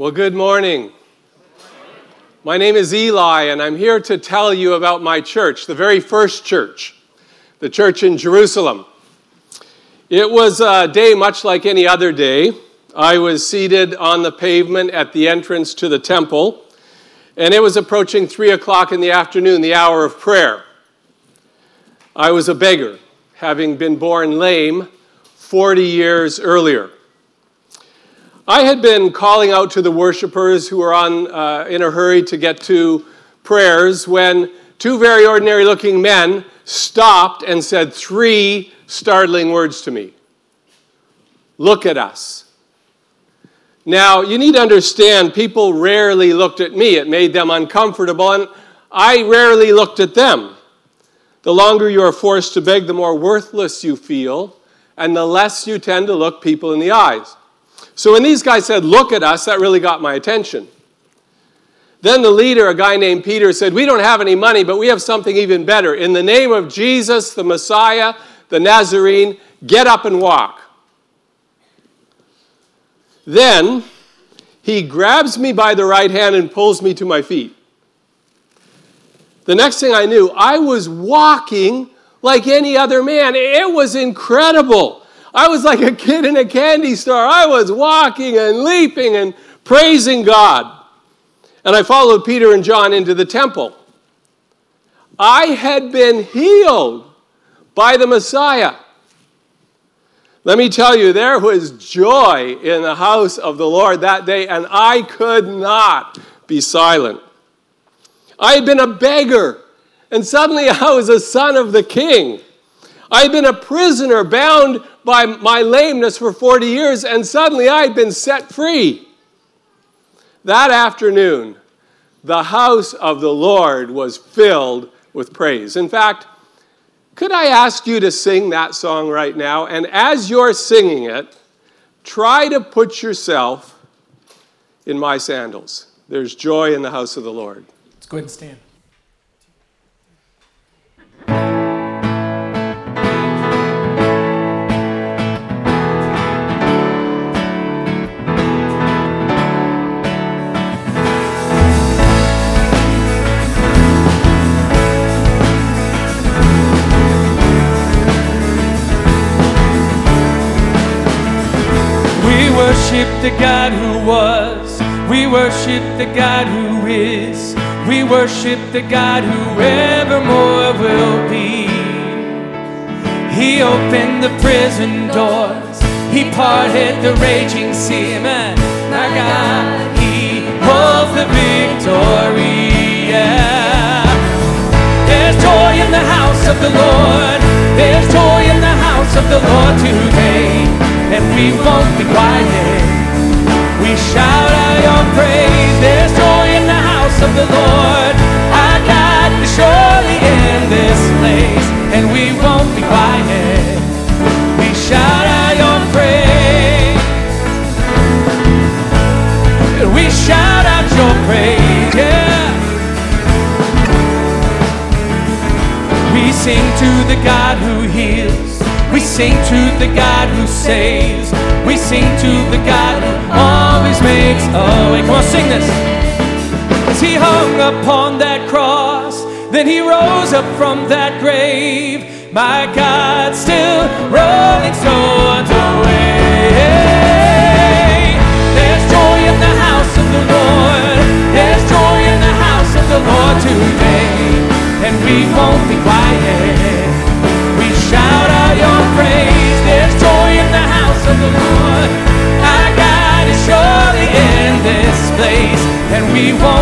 Well, good morning. My name is Eli, and I'm here to tell you about my church, the very first church, the church in Jerusalem. It was a day much like any other day. I was seated on the pavement at the entrance to the temple, and it was approaching three o'clock in the afternoon, the hour of prayer. I was a beggar, having been born lame 40 years earlier. I had been calling out to the worshipers who were on, uh, in a hurry to get to prayers when two very ordinary looking men stopped and said three startling words to me Look at us. Now, you need to understand, people rarely looked at me. It made them uncomfortable, and I rarely looked at them. The longer you are forced to beg, the more worthless you feel, and the less you tend to look people in the eyes. So when these guys said, Look at us, that really got my attention. Then the leader, a guy named Peter, said, We don't have any money, but we have something even better. In the name of Jesus, the Messiah, the Nazarene, get up and walk. Then he grabs me by the right hand and pulls me to my feet. The next thing I knew, I was walking like any other man. It was incredible. I was like a kid in a candy store. I was walking and leaping and praising God. And I followed Peter and John into the temple. I had been healed by the Messiah. Let me tell you, there was joy in the house of the Lord that day, and I could not be silent. I had been a beggar, and suddenly I was a son of the king. I had been a prisoner bound by my lameness for 40 years, and suddenly I had been set free. That afternoon, the house of the Lord was filled with praise. In fact, could I ask you to sing that song right now? And as you're singing it, try to put yourself in my sandals. There's joy in the house of the Lord. Let's go ahead and stand. Worship the God who was. We worship the God who is. We worship the God who evermore will be. He opened the prison doors. He parted the raging sea. Man, my God, He holds the victory. Yeah. There's joy in the house of the Lord. There's joy in the house of the Lord today. And we won't be quiet. We shout out your praise. There's joy in the house of the Lord. Our God is surely in this place, and we won't be quiet. We shout out your praise. We shout out your praise, yeah. We sing to the God who heals. We sing to the God who saves. We sing to the God who always makes a way. Come on, sing this. As he hung upon that cross, then he rose up from that grave. My God, still rolling stones away. We won't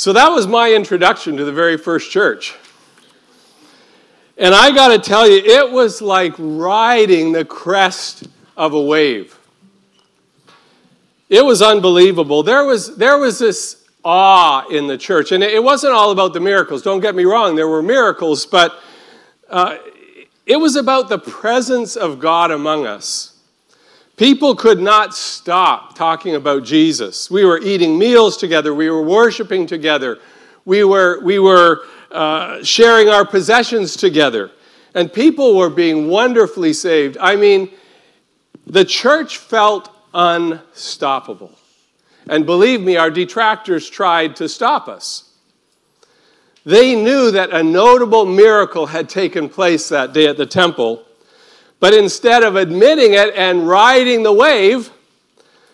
So that was my introduction to the very first church. And I got to tell you, it was like riding the crest of a wave. It was unbelievable. There was, there was this awe in the church. And it wasn't all about the miracles. Don't get me wrong, there were miracles, but uh, it was about the presence of God among us. People could not stop talking about Jesus. We were eating meals together, we were worshiping together, we were, we were uh, sharing our possessions together, and people were being wonderfully saved. I mean, the church felt unstoppable. And believe me, our detractors tried to stop us. They knew that a notable miracle had taken place that day at the temple, but instead of admitting it and riding the wave,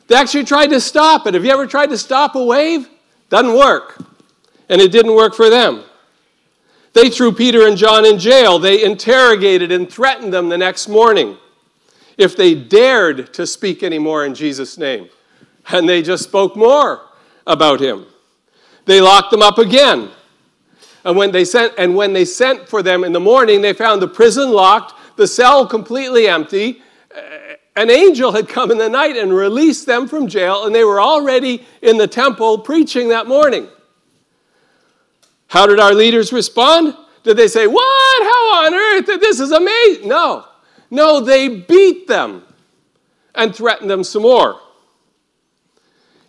they actually tried to stop it. Have you ever tried to stop a wave? Doesn't work. And it didn't work for them. They threw Peter and John in jail. They interrogated and threatened them the next morning if they dared to speak anymore in Jesus' name. And they just spoke more about him. They locked them up again. And when they sent and when they sent for them in the morning, they found the prison locked, the cell completely empty. Uh, an angel had come in the night and released them from jail, and they were already in the temple preaching that morning. How did our leaders respond? Did they say, What? How on earth? This is amazing. No. No, they beat them and threatened them some more.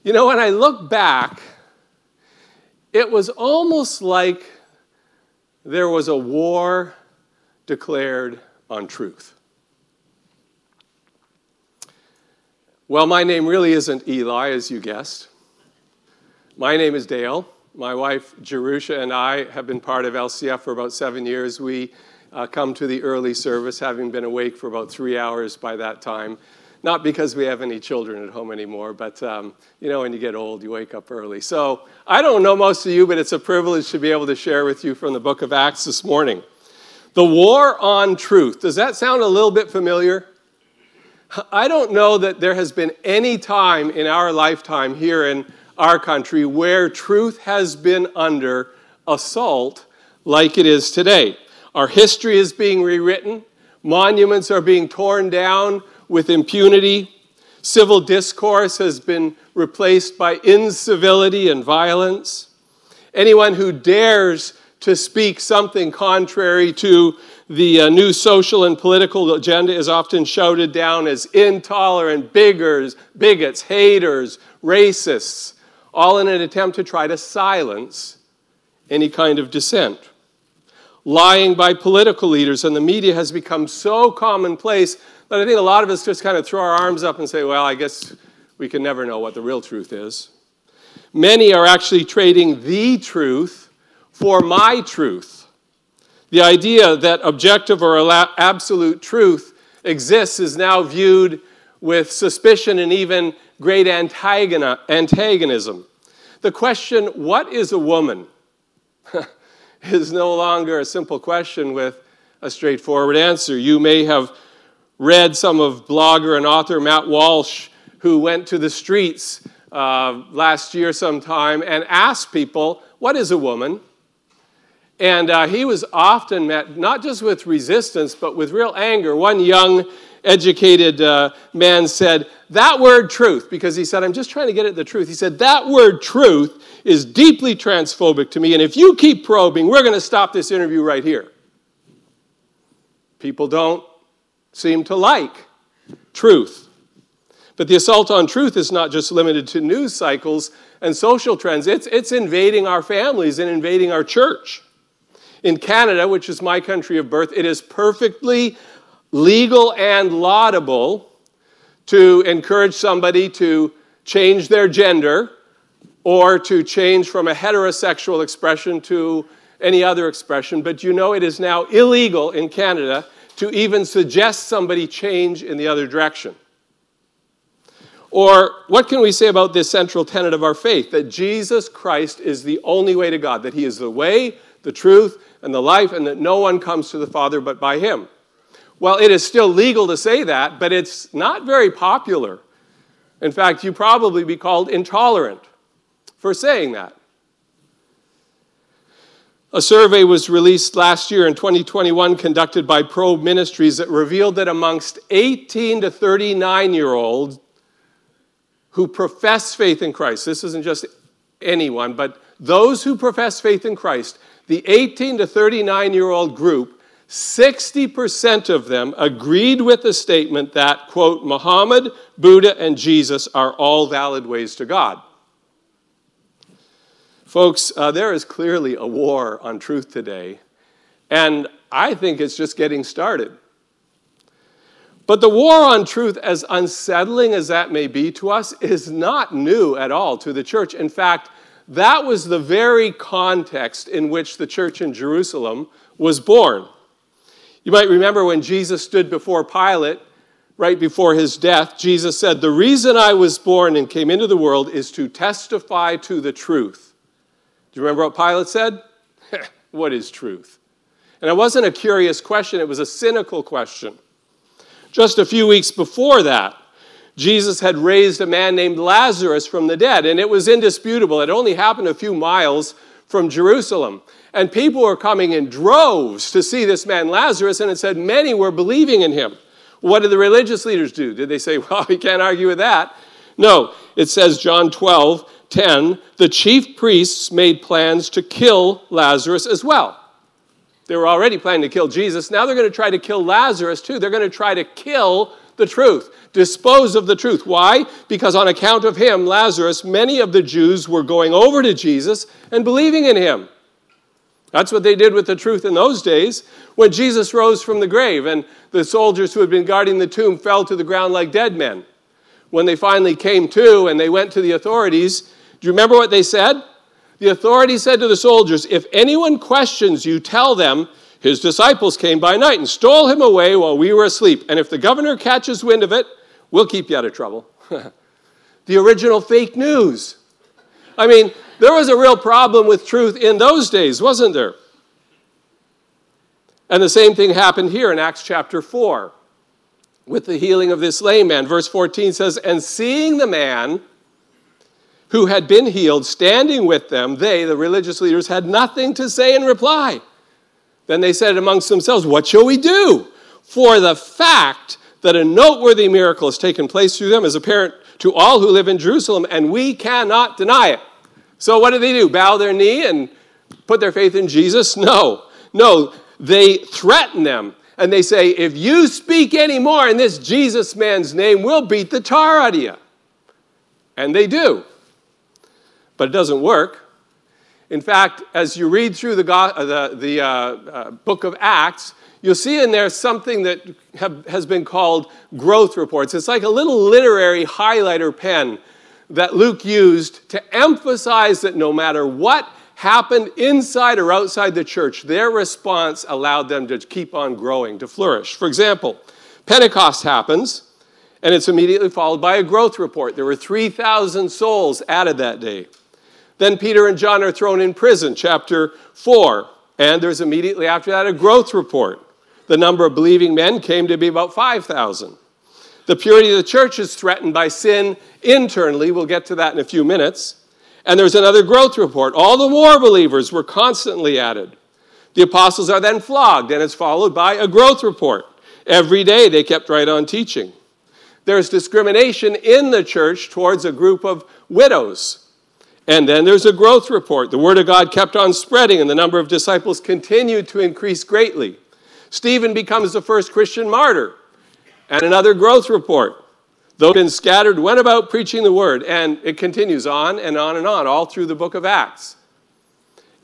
You know, when I look back, it was almost like there was a war declared on truth. Well, my name really isn't Eli, as you guessed. My name is Dale. My wife, Jerusha, and I have been part of LCF for about seven years. We uh, come to the early service, having been awake for about three hours by that time. Not because we have any children at home anymore, but um, you know, when you get old, you wake up early. So I don't know most of you, but it's a privilege to be able to share with you from the book of Acts this morning. The war on truth. Does that sound a little bit familiar? I don't know that there has been any time in our lifetime here in our country where truth has been under assault like it is today. Our history is being rewritten, monuments are being torn down with impunity, civil discourse has been replaced by incivility and violence. Anyone who dares to speak something contrary to the uh, new social and political agenda is often shouted down as intolerant, biggers, bigots, haters, racists, all in an attempt to try to silence any kind of dissent. Lying by political leaders and the media has become so commonplace that I think a lot of us just kind of throw our arms up and say, well, I guess we can never know what the real truth is. Many are actually trading the truth for my truth. The idea that objective or absolute truth exists is now viewed with suspicion and even great antagonism. The question, what is a woman, is no longer a simple question with a straightforward answer. You may have read some of blogger and author Matt Walsh, who went to the streets uh, last year sometime and asked people, What is a woman? And uh, he was often met not just with resistance, but with real anger. One young, educated uh, man said, That word truth, because he said, I'm just trying to get at the truth. He said, That word truth is deeply transphobic to me. And if you keep probing, we're going to stop this interview right here. People don't seem to like truth. But the assault on truth is not just limited to news cycles and social trends, it's, it's invading our families and invading our church. In Canada, which is my country of birth, it is perfectly legal and laudable to encourage somebody to change their gender or to change from a heterosexual expression to any other expression. But you know, it is now illegal in Canada to even suggest somebody change in the other direction. Or what can we say about this central tenet of our faith? That Jesus Christ is the only way to God, that He is the way, the truth, and the life, and that no one comes to the Father but by Him. Well, it is still legal to say that, but it's not very popular. In fact, you probably be called intolerant for saying that. A survey was released last year in 2021 conducted by Probe Ministries that revealed that amongst 18 to 39 year olds who profess faith in Christ, this isn't just anyone, but those who profess faith in Christ, the 18 to 39 year old group, 60% of them agreed with the statement that, quote, Muhammad, Buddha, and Jesus are all valid ways to God. Folks, uh, there is clearly a war on truth today, and I think it's just getting started. But the war on truth, as unsettling as that may be to us, is not new at all to the church. In fact, that was the very context in which the church in Jerusalem was born. You might remember when Jesus stood before Pilate right before his death, Jesus said, The reason I was born and came into the world is to testify to the truth. Do you remember what Pilate said? what is truth? And it wasn't a curious question, it was a cynical question. Just a few weeks before that, Jesus had raised a man named Lazarus from the dead, and it was indisputable. It only happened a few miles from Jerusalem. And people were coming in droves to see this man Lazarus, and it said many were believing in him. What did the religious leaders do? Did they say, well, we can't argue with that? No, it says, John 12, 10, the chief priests made plans to kill Lazarus as well. They were already planning to kill Jesus. Now they're going to try to kill Lazarus too. They're going to try to kill the truth, dispose of the truth. Why? Because on account of him, Lazarus, many of the Jews were going over to Jesus and believing in him. That's what they did with the truth in those days. When Jesus rose from the grave and the soldiers who had been guarding the tomb fell to the ground like dead men. When they finally came to and they went to the authorities, do you remember what they said? The authorities said to the soldiers, If anyone questions you, tell them his disciples came by night and stole him away while we were asleep. And if the governor catches wind of it, we'll keep you out of trouble. the original fake news. I mean, there was a real problem with truth in those days, wasn't there? And the same thing happened here in Acts chapter 4 with the healing of this lame man. Verse 14 says, And seeing the man, who had been healed, standing with them, they, the religious leaders, had nothing to say in reply. Then they said amongst themselves, What shall we do? For the fact that a noteworthy miracle has taken place through them is apparent to all who live in Jerusalem, and we cannot deny it. So, what do they do? Bow their knee and put their faith in Jesus? No. No, they threaten them and they say, If you speak any more in this Jesus man's name, we'll beat the tar out of you. And they do but it doesn't work. In fact, as you read through the, uh, the, the uh, uh, book of Acts, you'll see in there something that have, has been called growth reports. It's like a little literary highlighter pen that Luke used to emphasize that no matter what happened inside or outside the church, their response allowed them to keep on growing, to flourish. For example, Pentecost happens, and it's immediately followed by a growth report. There were 3,000 souls added that day. Then Peter and John are thrown in prison, chapter 4. And there's immediately after that a growth report. The number of believing men came to be about 5,000. The purity of the church is threatened by sin internally. We'll get to that in a few minutes. And there's another growth report. All the more believers were constantly added. The apostles are then flogged, and it's followed by a growth report. Every day they kept right on teaching. There's discrimination in the church towards a group of widows. And then there's a growth report. The word of God kept on spreading, and the number of disciples continued to increase greatly. Stephen becomes the first Christian martyr. And another growth report. Though been scattered, went about preaching the word. And it continues on and on and on, all through the book of Acts.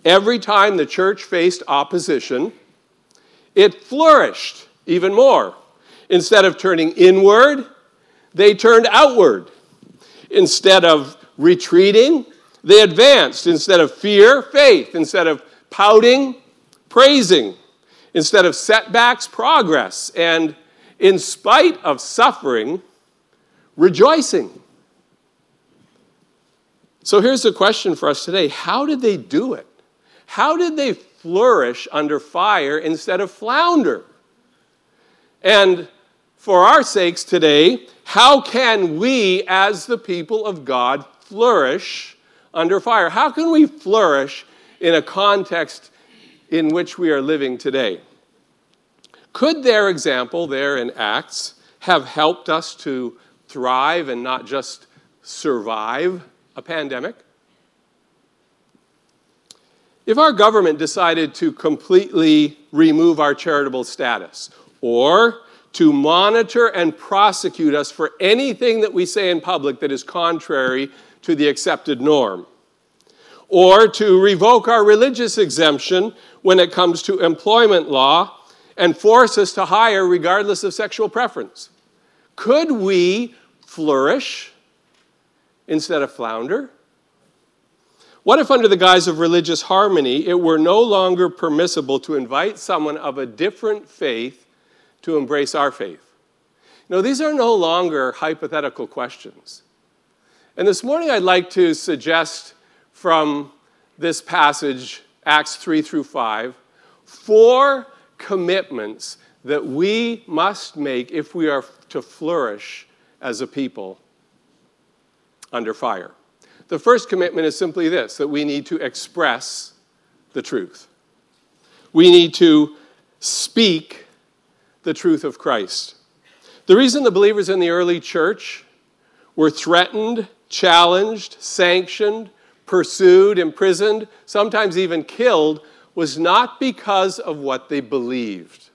Every time the church faced opposition, it flourished even more. Instead of turning inward, they turned outward. Instead of retreating, they advanced. Instead of fear, faith. Instead of pouting, praising. Instead of setbacks, progress. And in spite of suffering, rejoicing. So here's the question for us today How did they do it? How did they flourish under fire instead of flounder? And for our sakes today, how can we, as the people of God, flourish under fire? How can we flourish in a context in which we are living today? Could their example there in Acts have helped us to thrive and not just survive a pandemic? If our government decided to completely remove our charitable status or to monitor and prosecute us for anything that we say in public that is contrary to the accepted norm, or to revoke our religious exemption when it comes to employment law and force us to hire regardless of sexual preference. Could we flourish instead of flounder? What if, under the guise of religious harmony, it were no longer permissible to invite someone of a different faith to embrace our faith? No, these are no longer hypothetical questions. And this morning I'd like to suggest from this passage, Acts 3 through 5, four commitments that we must make if we are to flourish as a people under fire. The first commitment is simply this that we need to express the truth. We need to speak the truth of Christ. The reason the believers in the early church were threatened, challenged, sanctioned, pursued, imprisoned, sometimes even killed, was not because of what they believed.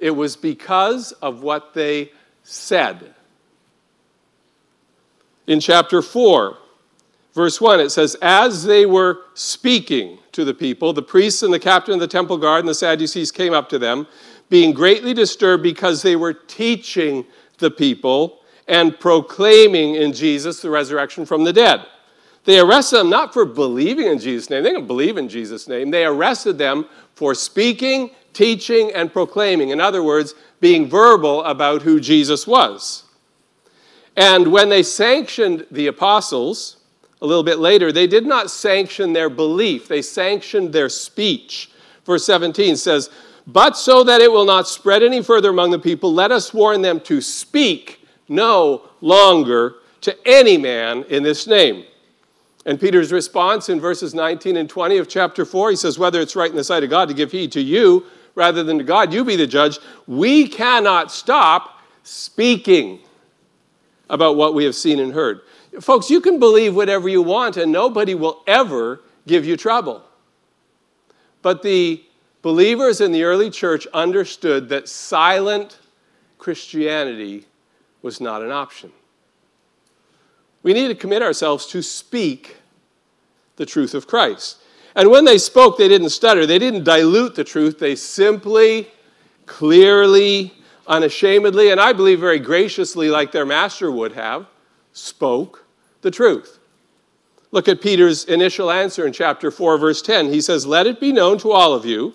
It was because of what they said. In chapter 4, verse 1, it says, As they were speaking to the people, the priests and the captain of the temple guard and the Sadducees came up to them, being greatly disturbed because they were teaching the people and proclaiming in Jesus the resurrection from the dead. They arrested them not for believing in Jesus' name, they didn't believe in Jesus' name. They arrested them for speaking, teaching, and proclaiming. In other words, being verbal about who Jesus was. And when they sanctioned the apostles, a little bit later, they did not sanction their belief, they sanctioned their speech. Verse 17 says, But so that it will not spread any further among the people, let us warn them to speak no longer to any man in this name. And Peter's response in verses 19 and 20 of chapter 4, he says, Whether it's right in the sight of God to give heed to you rather than to God, you be the judge. We cannot stop speaking about what we have seen and heard. Folks, you can believe whatever you want, and nobody will ever give you trouble. But the believers in the early church understood that silent Christianity was not an option. We need to commit ourselves to speak the truth of Christ. And when they spoke, they didn't stutter, they didn't dilute the truth, they simply, clearly, unashamedly, and I believe very graciously, like their master would have, spoke the truth. Look at Peter's initial answer in chapter 4, verse 10. He says, Let it be known to all of you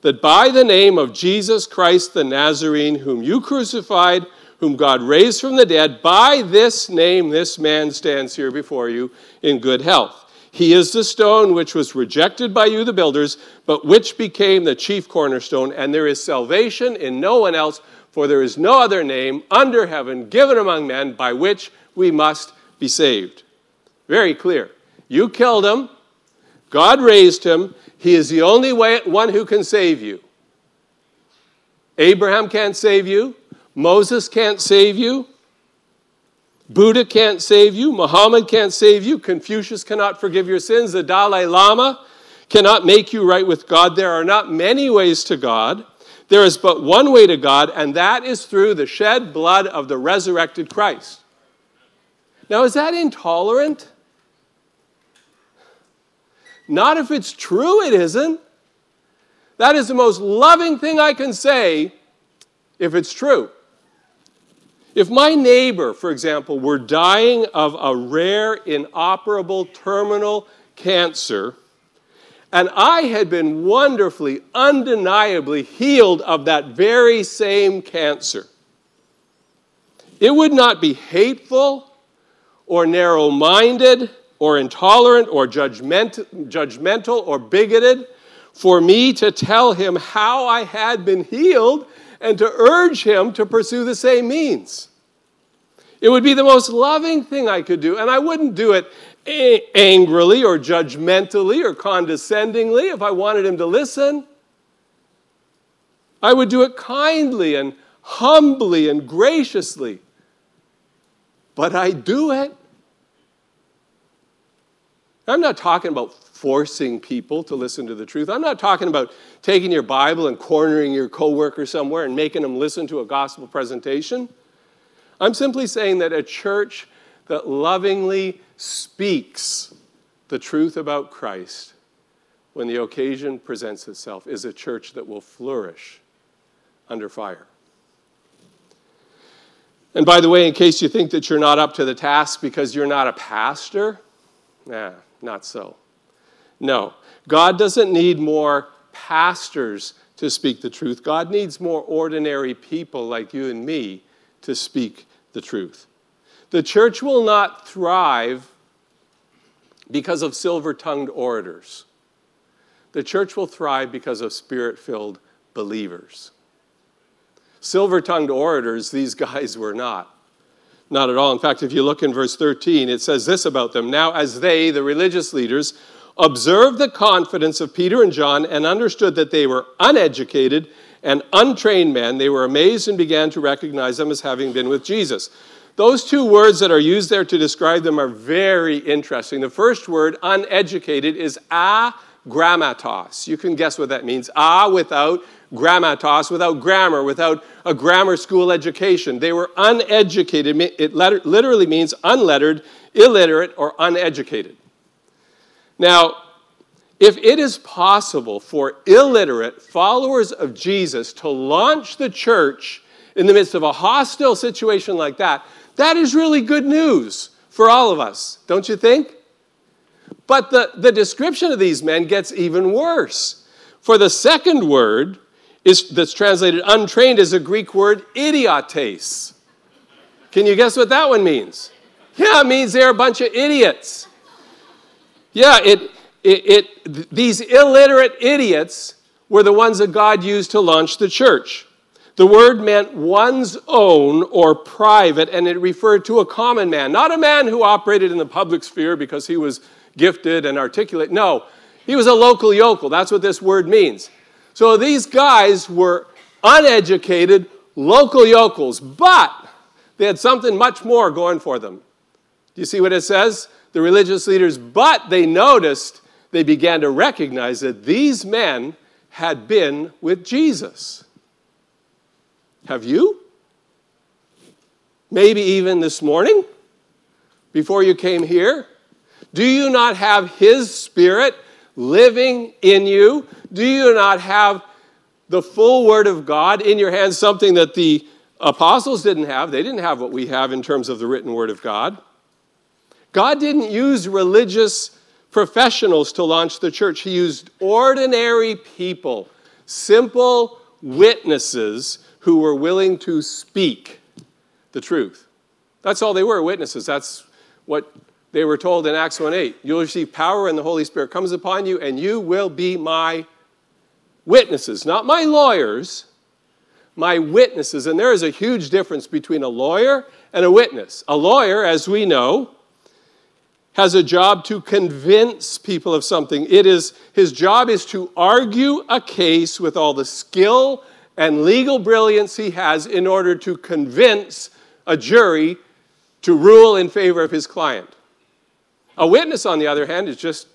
that by the name of Jesus Christ the Nazarene, whom you crucified, whom God raised from the dead, by this name this man stands here before you in good health. He is the stone which was rejected by you, the builders, but which became the chief cornerstone, and there is salvation in no one else, for there is no other name under heaven given among men by which we must be saved. Very clear. You killed him. God raised him. He is the only way, one who can save you. Abraham can't save you. Moses can't save you. Buddha can't save you. Muhammad can't save you. Confucius cannot forgive your sins. The Dalai Lama cannot make you right with God. There are not many ways to God. There is but one way to God, and that is through the shed blood of the resurrected Christ. Now, is that intolerant? Not if it's true, it isn't. That is the most loving thing I can say if it's true. If my neighbor, for example, were dying of a rare, inoperable, terminal cancer, and I had been wonderfully, undeniably healed of that very same cancer, it would not be hateful or narrow minded or intolerant or judgment, judgmental or bigoted for me to tell him how I had been healed and to urge him to pursue the same means. It would be the most loving thing I could do, and I wouldn't do it a- angrily or judgmentally or condescendingly if I wanted him to listen. I would do it kindly and humbly and graciously. But I do it. I'm not talking about forcing people to listen to the truth. I'm not talking about taking your Bible and cornering your coworker somewhere and making them listen to a gospel presentation. I'm simply saying that a church that lovingly speaks the truth about Christ when the occasion presents itself is a church that will flourish under fire. And by the way, in case you think that you're not up to the task because you're not a pastor, nah, not so. No, God doesn't need more pastors to speak the truth. God needs more ordinary people like you and me to speak the truth. The church will not thrive because of silver tongued orators. The church will thrive because of spirit filled believers. Silver tongued orators, these guys were not. Not at all. In fact, if you look in verse 13, it says this about them Now, as they, the religious leaders, observed the confidence of Peter and John and understood that they were uneducated and untrained men, they were amazed and began to recognize them as having been with Jesus. Those two words that are used there to describe them are very interesting. The first word, uneducated, is agrammatos. You can guess what that means. A without grammatos, without grammar, without a grammar school education. They were uneducated. It literally means unlettered, illiterate, or uneducated. Now, if it is possible for illiterate followers of Jesus to launch the church in the midst of a hostile situation like that, that is really good news for all of us, don't you think? But the, the description of these men gets even worse. For the second word is, that's translated untrained is a Greek word idiotes. Can you guess what that one means? Yeah, it means they're a bunch of idiots. Yeah, it, it, it, these illiterate idiots were the ones that God used to launch the church. The word meant one's own or private, and it referred to a common man, not a man who operated in the public sphere because he was gifted and articulate. No, he was a local yokel. That's what this word means. So these guys were uneducated local yokels, but they had something much more going for them. Do you see what it says? The religious leaders, but they noticed, they began to recognize that these men had been with Jesus. Have you? Maybe even this morning, before you came here? Do you not have His Spirit living in you? Do you not have the full Word of God in your hands, something that the apostles didn't have? They didn't have what we have in terms of the written Word of God. God didn't use religious professionals to launch the church, He used ordinary people, simple witnesses who were willing to speak the truth. That's all they were witnesses. That's what they were told in Acts 1 8. You'll receive power and the Holy Spirit comes upon you, and you will be my witnesses, not my lawyers, my witnesses. And there is a huge difference between a lawyer and a witness. A lawyer, as we know, has a job to convince people of something. It is his job is to argue a case with all the skill and legal brilliance he has in order to convince a jury to rule in favor of his client. A witness, on the other hand, is just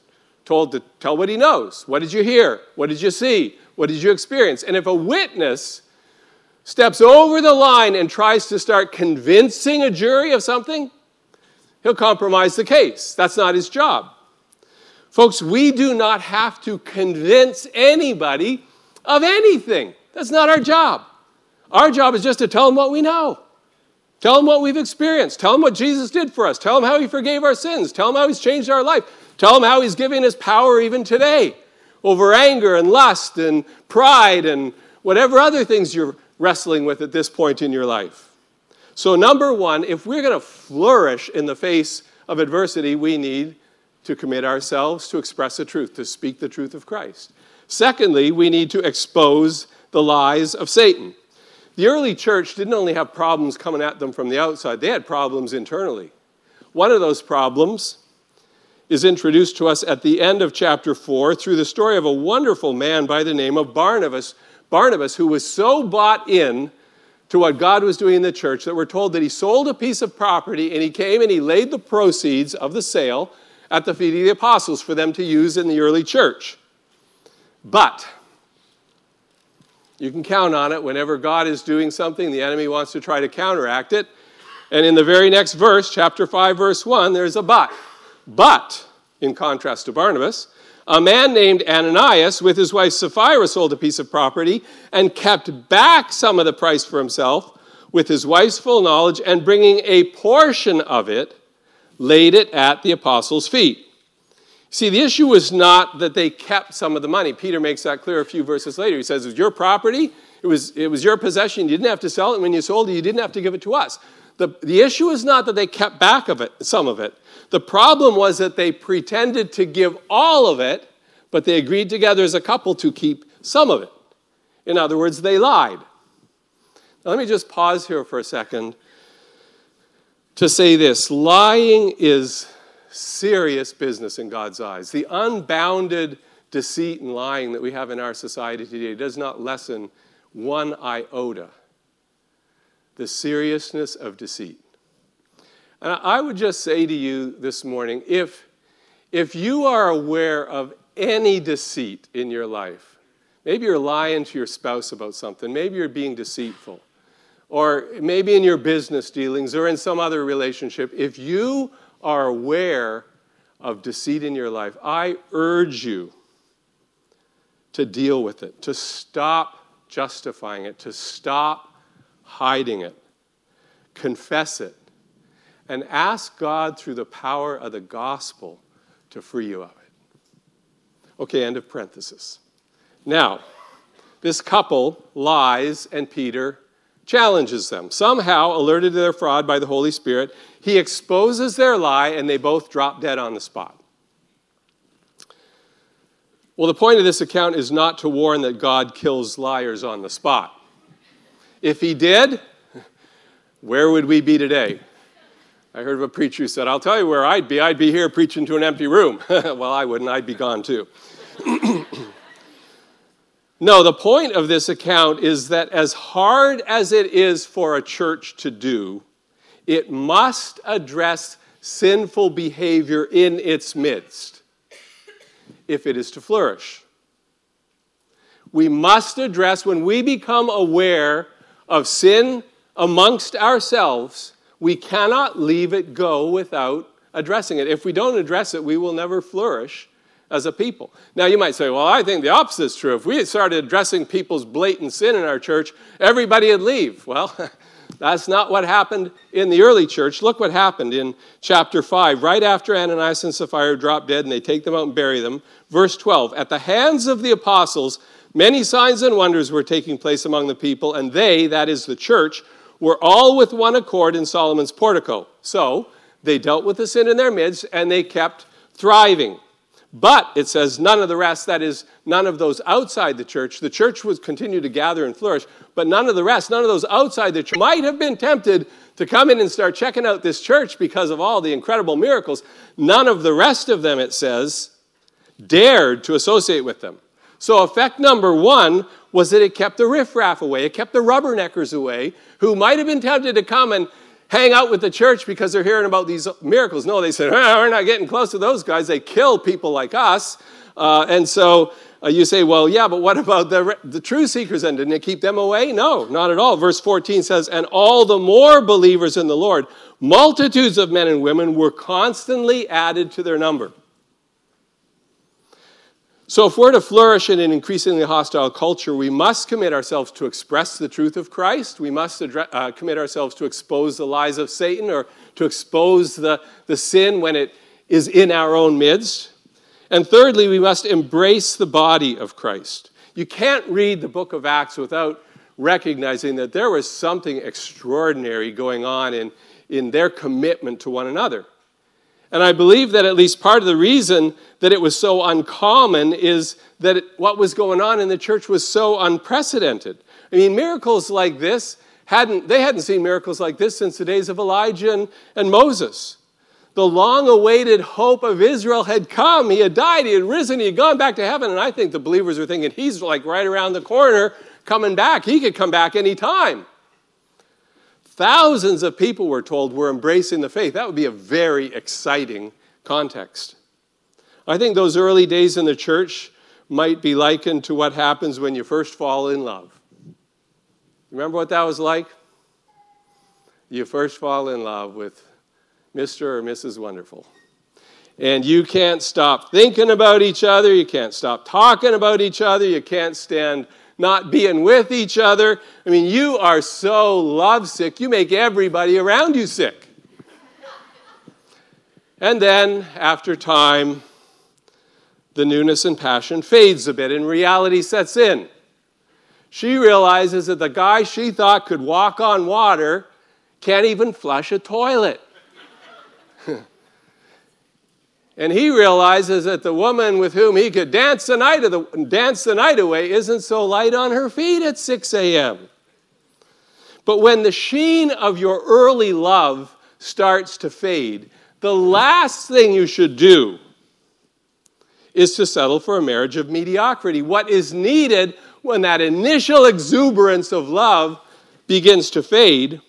told to tell what he knows. What did you hear? What did you see? What did you experience? And if a witness steps over the line and tries to start convincing a jury of something, he'll compromise the case. That's not his job. Folks, we do not have to convince anybody of anything. That's not our job. Our job is just to tell them what we know. Tell them what we've experienced. Tell them what Jesus did for us. Tell them how he forgave our sins. Tell them how he's changed our life. Tell them how he's giving us power even today over anger and lust and pride and whatever other things you're wrestling with at this point in your life. So, number one, if we're going to flourish in the face of adversity, we need to commit ourselves to express the truth, to speak the truth of Christ. Secondly, we need to expose the lies of Satan. The early church didn't only have problems coming at them from the outside, they had problems internally. One of those problems is introduced to us at the end of chapter 4 through the story of a wonderful man by the name of Barnabas. Barnabas, who was so bought in to what God was doing in the church that we're told that he sold a piece of property and he came and he laid the proceeds of the sale at the feet of the apostles for them to use in the early church. But you can count on it whenever God is doing something, the enemy wants to try to counteract it. And in the very next verse, chapter 5, verse 1, there's a but. But, in contrast to Barnabas, a man named Ananias with his wife Sapphira sold a piece of property and kept back some of the price for himself with his wife's full knowledge and bringing a portion of it, laid it at the apostles' feet. See, the issue was not that they kept some of the money. Peter makes that clear a few verses later. He says, It was your property, it was, it was your possession. You didn't have to sell it. When you sold it, you didn't have to give it to us. The, the issue is not that they kept back of it, some of it. The problem was that they pretended to give all of it, but they agreed together as a couple to keep some of it. In other words, they lied. Now, let me just pause here for a second to say this lying is serious business in God's eyes. The unbounded deceit and lying that we have in our society today does not lessen one iota the seriousness of deceit. And I would just say to you this morning if, if you are aware of any deceit in your life, maybe you're lying to your spouse about something, maybe you're being deceitful, or maybe in your business dealings or in some other relationship, if you are aware of deceit in your life, I urge you to deal with it, to stop justifying it, to stop hiding it, confess it, and ask God through the power of the gospel to free you of it. Okay, end of parenthesis. Now, this couple lies, and Peter challenges them. Somehow, alerted to their fraud by the Holy Spirit, he exposes their lie, and they both drop dead on the spot. Well, the point of this account is not to warn that God kills liars on the spot. If he did, where would we be today? I heard of a preacher who said, I'll tell you where I'd be. I'd be here preaching to an empty room. well, I wouldn't. I'd be gone too. No, the point of this account is that as hard as it is for a church to do, it must address sinful behavior in its midst if it is to flourish. We must address, when we become aware of sin amongst ourselves, we cannot leave it go without addressing it. If we don't address it, we will never flourish as a people. Now, you might say, well, I think the opposite is true. If we had started addressing people's blatant sin in our church, everybody would leave. Well, that's not what happened in the early church. Look what happened in chapter 5, right after Ananias and Sapphira drop dead and they take them out and bury them. Verse 12 At the hands of the apostles, many signs and wonders were taking place among the people, and they, that is the church, were all with one accord in Solomon's portico. So, they dealt with the sin in their midst and they kept thriving. But it says none of the rest, that is, none of those outside the church. The church would continue to gather and flourish, but none of the rest, none of those outside the church might have been tempted to come in and start checking out this church because of all the incredible miracles. None of the rest of them, it says, dared to associate with them. So, effect number one was that it kept the riffraff away, it kept the rubberneckers away, who might have been tempted to come and hang out with the church because they're hearing about these miracles. No, they said, ah, we're not getting close to those guys. They kill people like us. Uh, and so uh, you say, well, yeah, but what about the, the true seekers then? Didn't it keep them away? No, not at all. Verse 14 says, and all the more believers in the Lord, multitudes of men and women were constantly added to their number. So, if we're to flourish in an increasingly hostile culture, we must commit ourselves to express the truth of Christ. We must address, uh, commit ourselves to expose the lies of Satan or to expose the, the sin when it is in our own midst. And thirdly, we must embrace the body of Christ. You can't read the book of Acts without recognizing that there was something extraordinary going on in, in their commitment to one another. And I believe that at least part of the reason that it was so uncommon is that it, what was going on in the church was so unprecedented. I mean, miracles like this hadn't, they hadn't seen miracles like this since the days of Elijah and, and Moses. The long awaited hope of Israel had come. He had died, he had risen, he had gone back to heaven. And I think the believers were thinking, he's like right around the corner coming back. He could come back anytime. Thousands of people, were told, were embracing the faith. That would be a very exciting context. I think those early days in the church might be likened to what happens when you first fall in love. Remember what that was like? You first fall in love with Mr. or Mrs. Wonderful. And you can't stop thinking about each other. You can't stop talking about each other. You can't stand not being with each other. I mean, you are so lovesick, you make everybody around you sick. And then, after time, the newness and passion fades a bit and reality sets in. She realizes that the guy she thought could walk on water can't even flush a toilet. And he realizes that the woman with whom he could dance the night, the, dance the night away isn't so light on her feet at 6 a.m. But when the sheen of your early love starts to fade, the last thing you should do is to settle for a marriage of mediocrity. What is needed when that initial exuberance of love begins to fade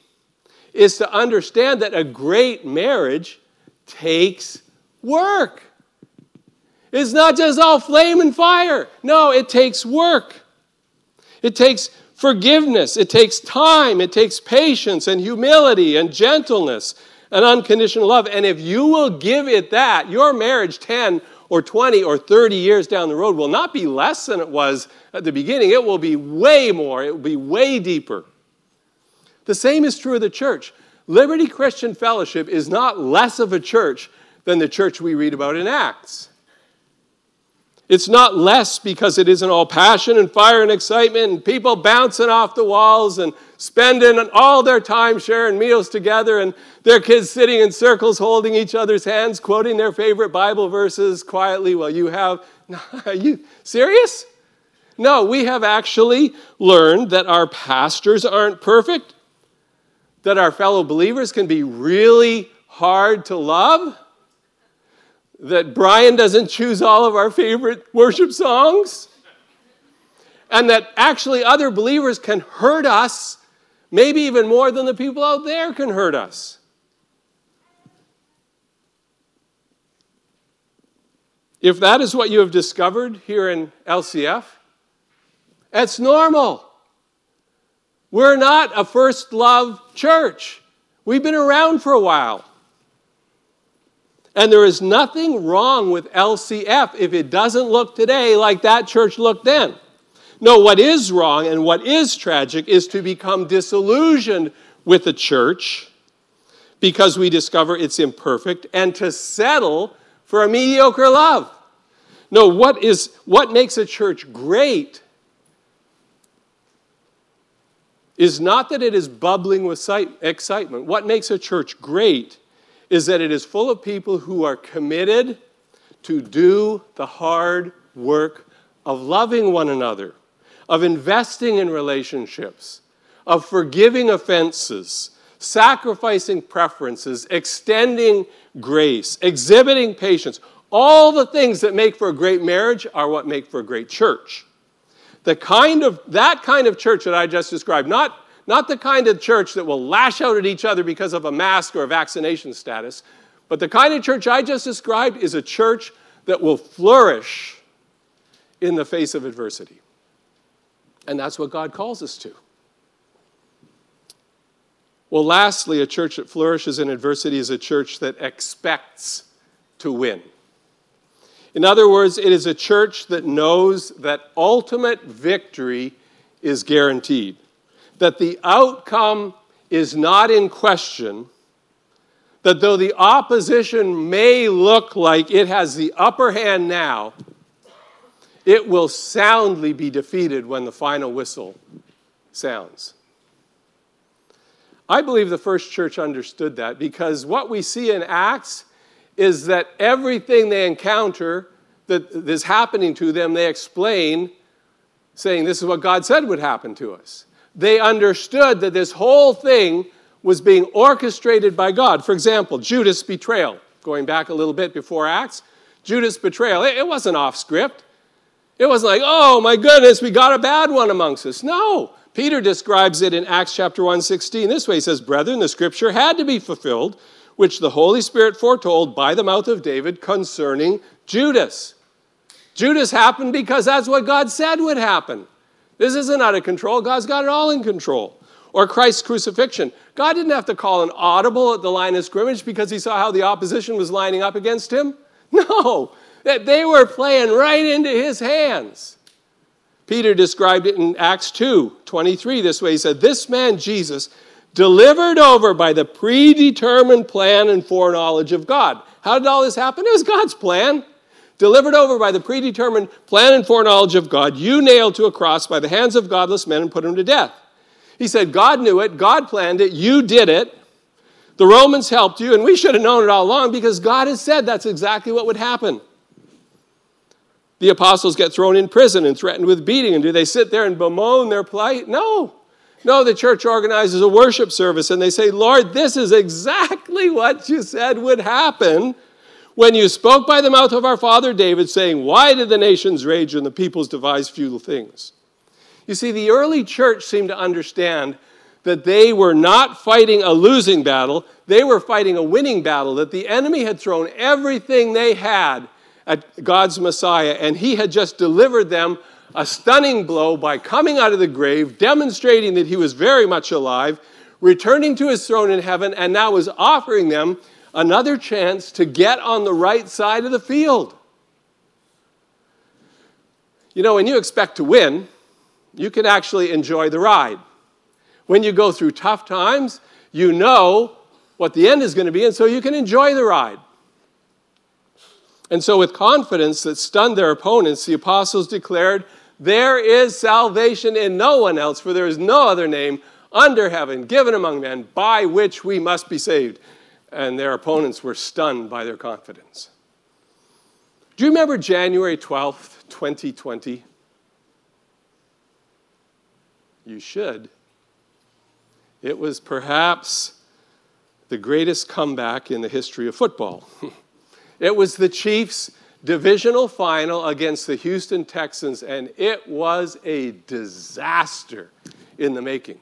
is to understand that a great marriage takes work. It's not just all flame and fire. No, it takes work. It takes forgiveness. It takes time. It takes patience and humility and gentleness and unconditional love. And if you will give it that, your marriage 10 or 20 or 30 years down the road will not be less than it was at the beginning. It will be way more, it will be way deeper. The same is true of the church. Liberty Christian Fellowship is not less of a church than the church we read about in Acts. It's not less because it isn't all passion and fire and excitement and people bouncing off the walls and spending all their time sharing meals together and their kids sitting in circles holding each other's hands, quoting their favorite Bible verses quietly while you have. Are you serious? No, we have actually learned that our pastors aren't perfect, that our fellow believers can be really hard to love that Brian doesn't choose all of our favorite worship songs, and that actually other believers can hurt us, maybe even more than the people out there can hurt us. If that is what you have discovered here in LCF, it's normal. We're not a first love church. We've been around for a while. And there is nothing wrong with LCF if it doesn't look today like that church looked then. No, what is wrong and what is tragic is to become disillusioned with the church because we discover it's imperfect and to settle for a mediocre love. No, what is what makes a church great is not that it is bubbling with excitement. What makes a church great is that it is full of people who are committed to do the hard work of loving one another, of investing in relationships, of forgiving offenses, sacrificing preferences, extending grace, exhibiting patience. All the things that make for a great marriage are what make for a great church. The kind of that kind of church that I just described, not, not the kind of church that will lash out at each other because of a mask or a vaccination status, but the kind of church I just described is a church that will flourish in the face of adversity. And that's what God calls us to. Well, lastly, a church that flourishes in adversity is a church that expects to win. In other words, it is a church that knows that ultimate victory is guaranteed, that the outcome is not in question, that though the opposition may look like it has the upper hand now, it will soundly be defeated when the final whistle sounds. I believe the first church understood that because what we see in Acts is that everything they encounter that is happening to them, they explain, saying, This is what God said would happen to us. They understood that this whole thing was being orchestrated by God. For example, Judas' betrayal, going back a little bit before Acts, Judas' betrayal, it wasn't off script. It wasn't like, oh my goodness, we got a bad one amongst us. No. Peter describes it in Acts chapter 1, 16 this way. He says, Brethren, the scripture had to be fulfilled, which the Holy Spirit foretold by the mouth of David concerning Judas. Judas happened because that's what God said would happen. This isn't out of control. God's got it all in control. Or Christ's crucifixion. God didn't have to call an audible at the line of scrimmage because he saw how the opposition was lining up against him. No, that they were playing right into his hands. Peter described it in Acts 2 23 this way. He said, This man, Jesus, delivered over by the predetermined plan and foreknowledge of God. How did all this happen? It was God's plan. Delivered over by the predetermined plan and foreknowledge of God, you nailed to a cross by the hands of godless men and put him to death. He said, God knew it, God planned it, you did it. The Romans helped you, and we should have known it all along because God has said that's exactly what would happen the apostles get thrown in prison and threatened with beating. And do they sit there and bemoan their plight? No. No, the church organizes a worship service and they say, Lord, this is exactly what you said would happen when you spoke by the mouth of our father David, saying, Why did the nations rage and the peoples devise futile things? You see, the early church seemed to understand that they were not fighting a losing battle, they were fighting a winning battle, that the enemy had thrown everything they had at God's Messiah, and he had just delivered them a stunning blow by coming out of the grave, demonstrating that he was very much alive, returning to his throne in heaven, and now was offering them another chance to get on the right side of the field. You know, when you expect to win, you can actually enjoy the ride. When you go through tough times, you know what the end is going to be, and so you can enjoy the ride. And so, with confidence that stunned their opponents, the apostles declared, There is salvation in no one else, for there is no other name under heaven given among men by which we must be saved. And their opponents were stunned by their confidence. Do you remember January 12th, 2020? You should. It was perhaps the greatest comeback in the history of football. It was the Chiefs' divisional final against the Houston Texans, and it was a disaster in the making.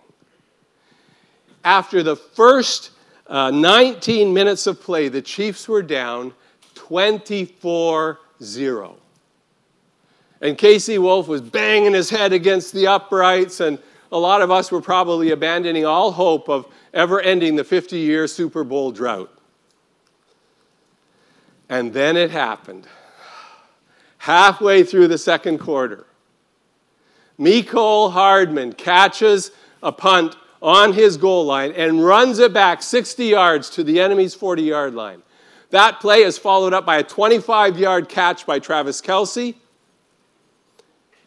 After the first uh, 19 minutes of play, the Chiefs were down 24 0. And KC Wolf was banging his head against the uprights, and a lot of us were probably abandoning all hope of ever ending the 50 year Super Bowl drought. And then it happened. Halfway through the second quarter, Mecole Hardman catches a punt on his goal line and runs it back 60 yards to the enemy's 40 yard line. That play is followed up by a 25 yard catch by Travis Kelce.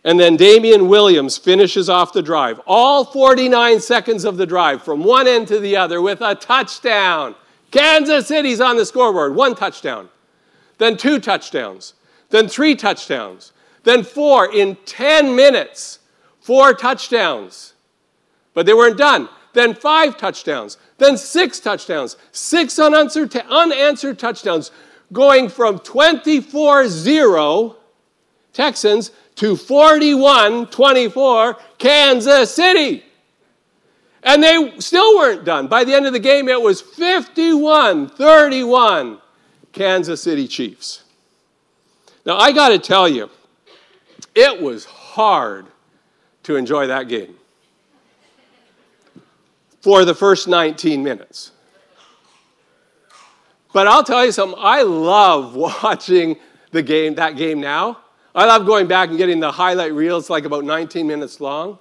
And then Damien Williams finishes off the drive. All 49 seconds of the drive from one end to the other with a touchdown. Kansas City's on the scoreboard, one touchdown. then two touchdowns, then three touchdowns, then four in 10 minutes, four touchdowns. But they weren't done. Then five touchdowns, then six touchdowns, six unanswered, unanswered touchdowns, going from 24 0 Texans to 41 24 Kansas City. And they still weren't done. By the end of the game, it was 51 31 Kansas City Chiefs. Now, I got to tell you, it was hard to enjoy that game for the first 19 minutes. But I'll tell you something, I love watching the game, that game now. I love going back and getting the highlight reels like about 19 minutes long.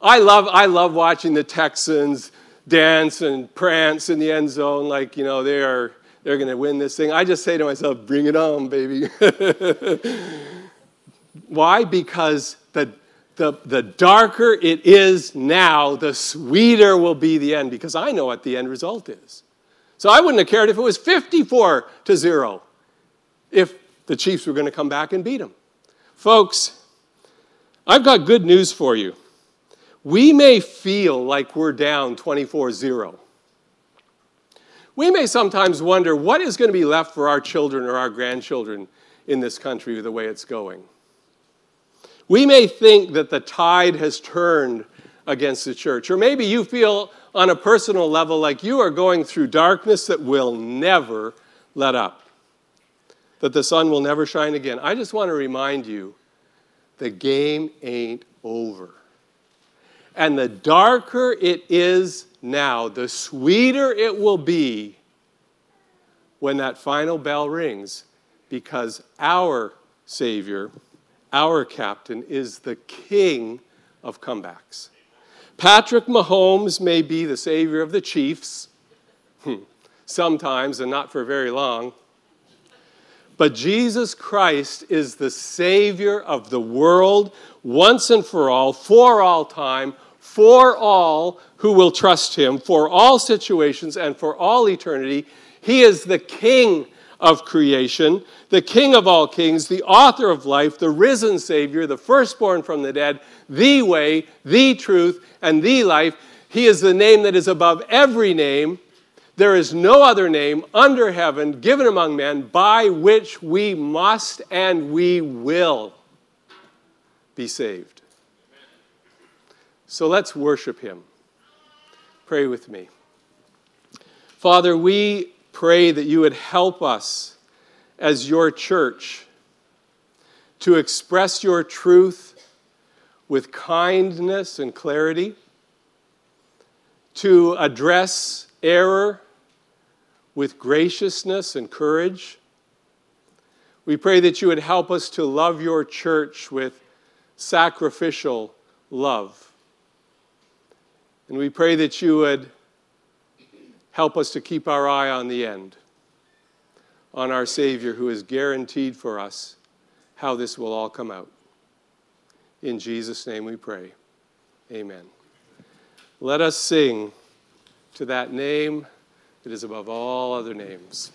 I love, I love watching the Texans dance and prance in the end zone like, you know, they are, they're going to win this thing. I just say to myself, bring it on, baby. Why? Because the, the, the darker it is now, the sweeter will be the end, because I know what the end result is. So I wouldn't have cared if it was 54 to 0 if the Chiefs were going to come back and beat them. Folks, I've got good news for you we may feel like we're down 24 0. We may sometimes wonder what is going to be left for our children or our grandchildren in this country the way it's going. We may think that the tide has turned against the church, or maybe you feel on a personal level like you are going through darkness that will never let up, that the sun will never shine again. I just want to remind you the game ain't over. And the darker it is now, the sweeter it will be when that final bell rings, because our Savior, our captain, is the king of comebacks. Patrick Mahomes may be the savior of the Chiefs, hmm, sometimes and not for very long. But Jesus Christ is the Savior of the world once and for all, for all time, for all who will trust Him, for all situations and for all eternity. He is the King of creation, the King of all kings, the author of life, the risen Savior, the firstborn from the dead, the way, the truth, and the life. He is the name that is above every name there is no other name under heaven given among men by which we must and we will be saved. So let's worship him. Pray with me. Father, we pray that you would help us as your church to express your truth with kindness and clarity, to address error with graciousness and courage. We pray that you would help us to love your church with sacrificial love. And we pray that you would help us to keep our eye on the end, on our Savior who has guaranteed for us how this will all come out. In Jesus' name we pray. Amen. Let us sing to that name that is above all other names.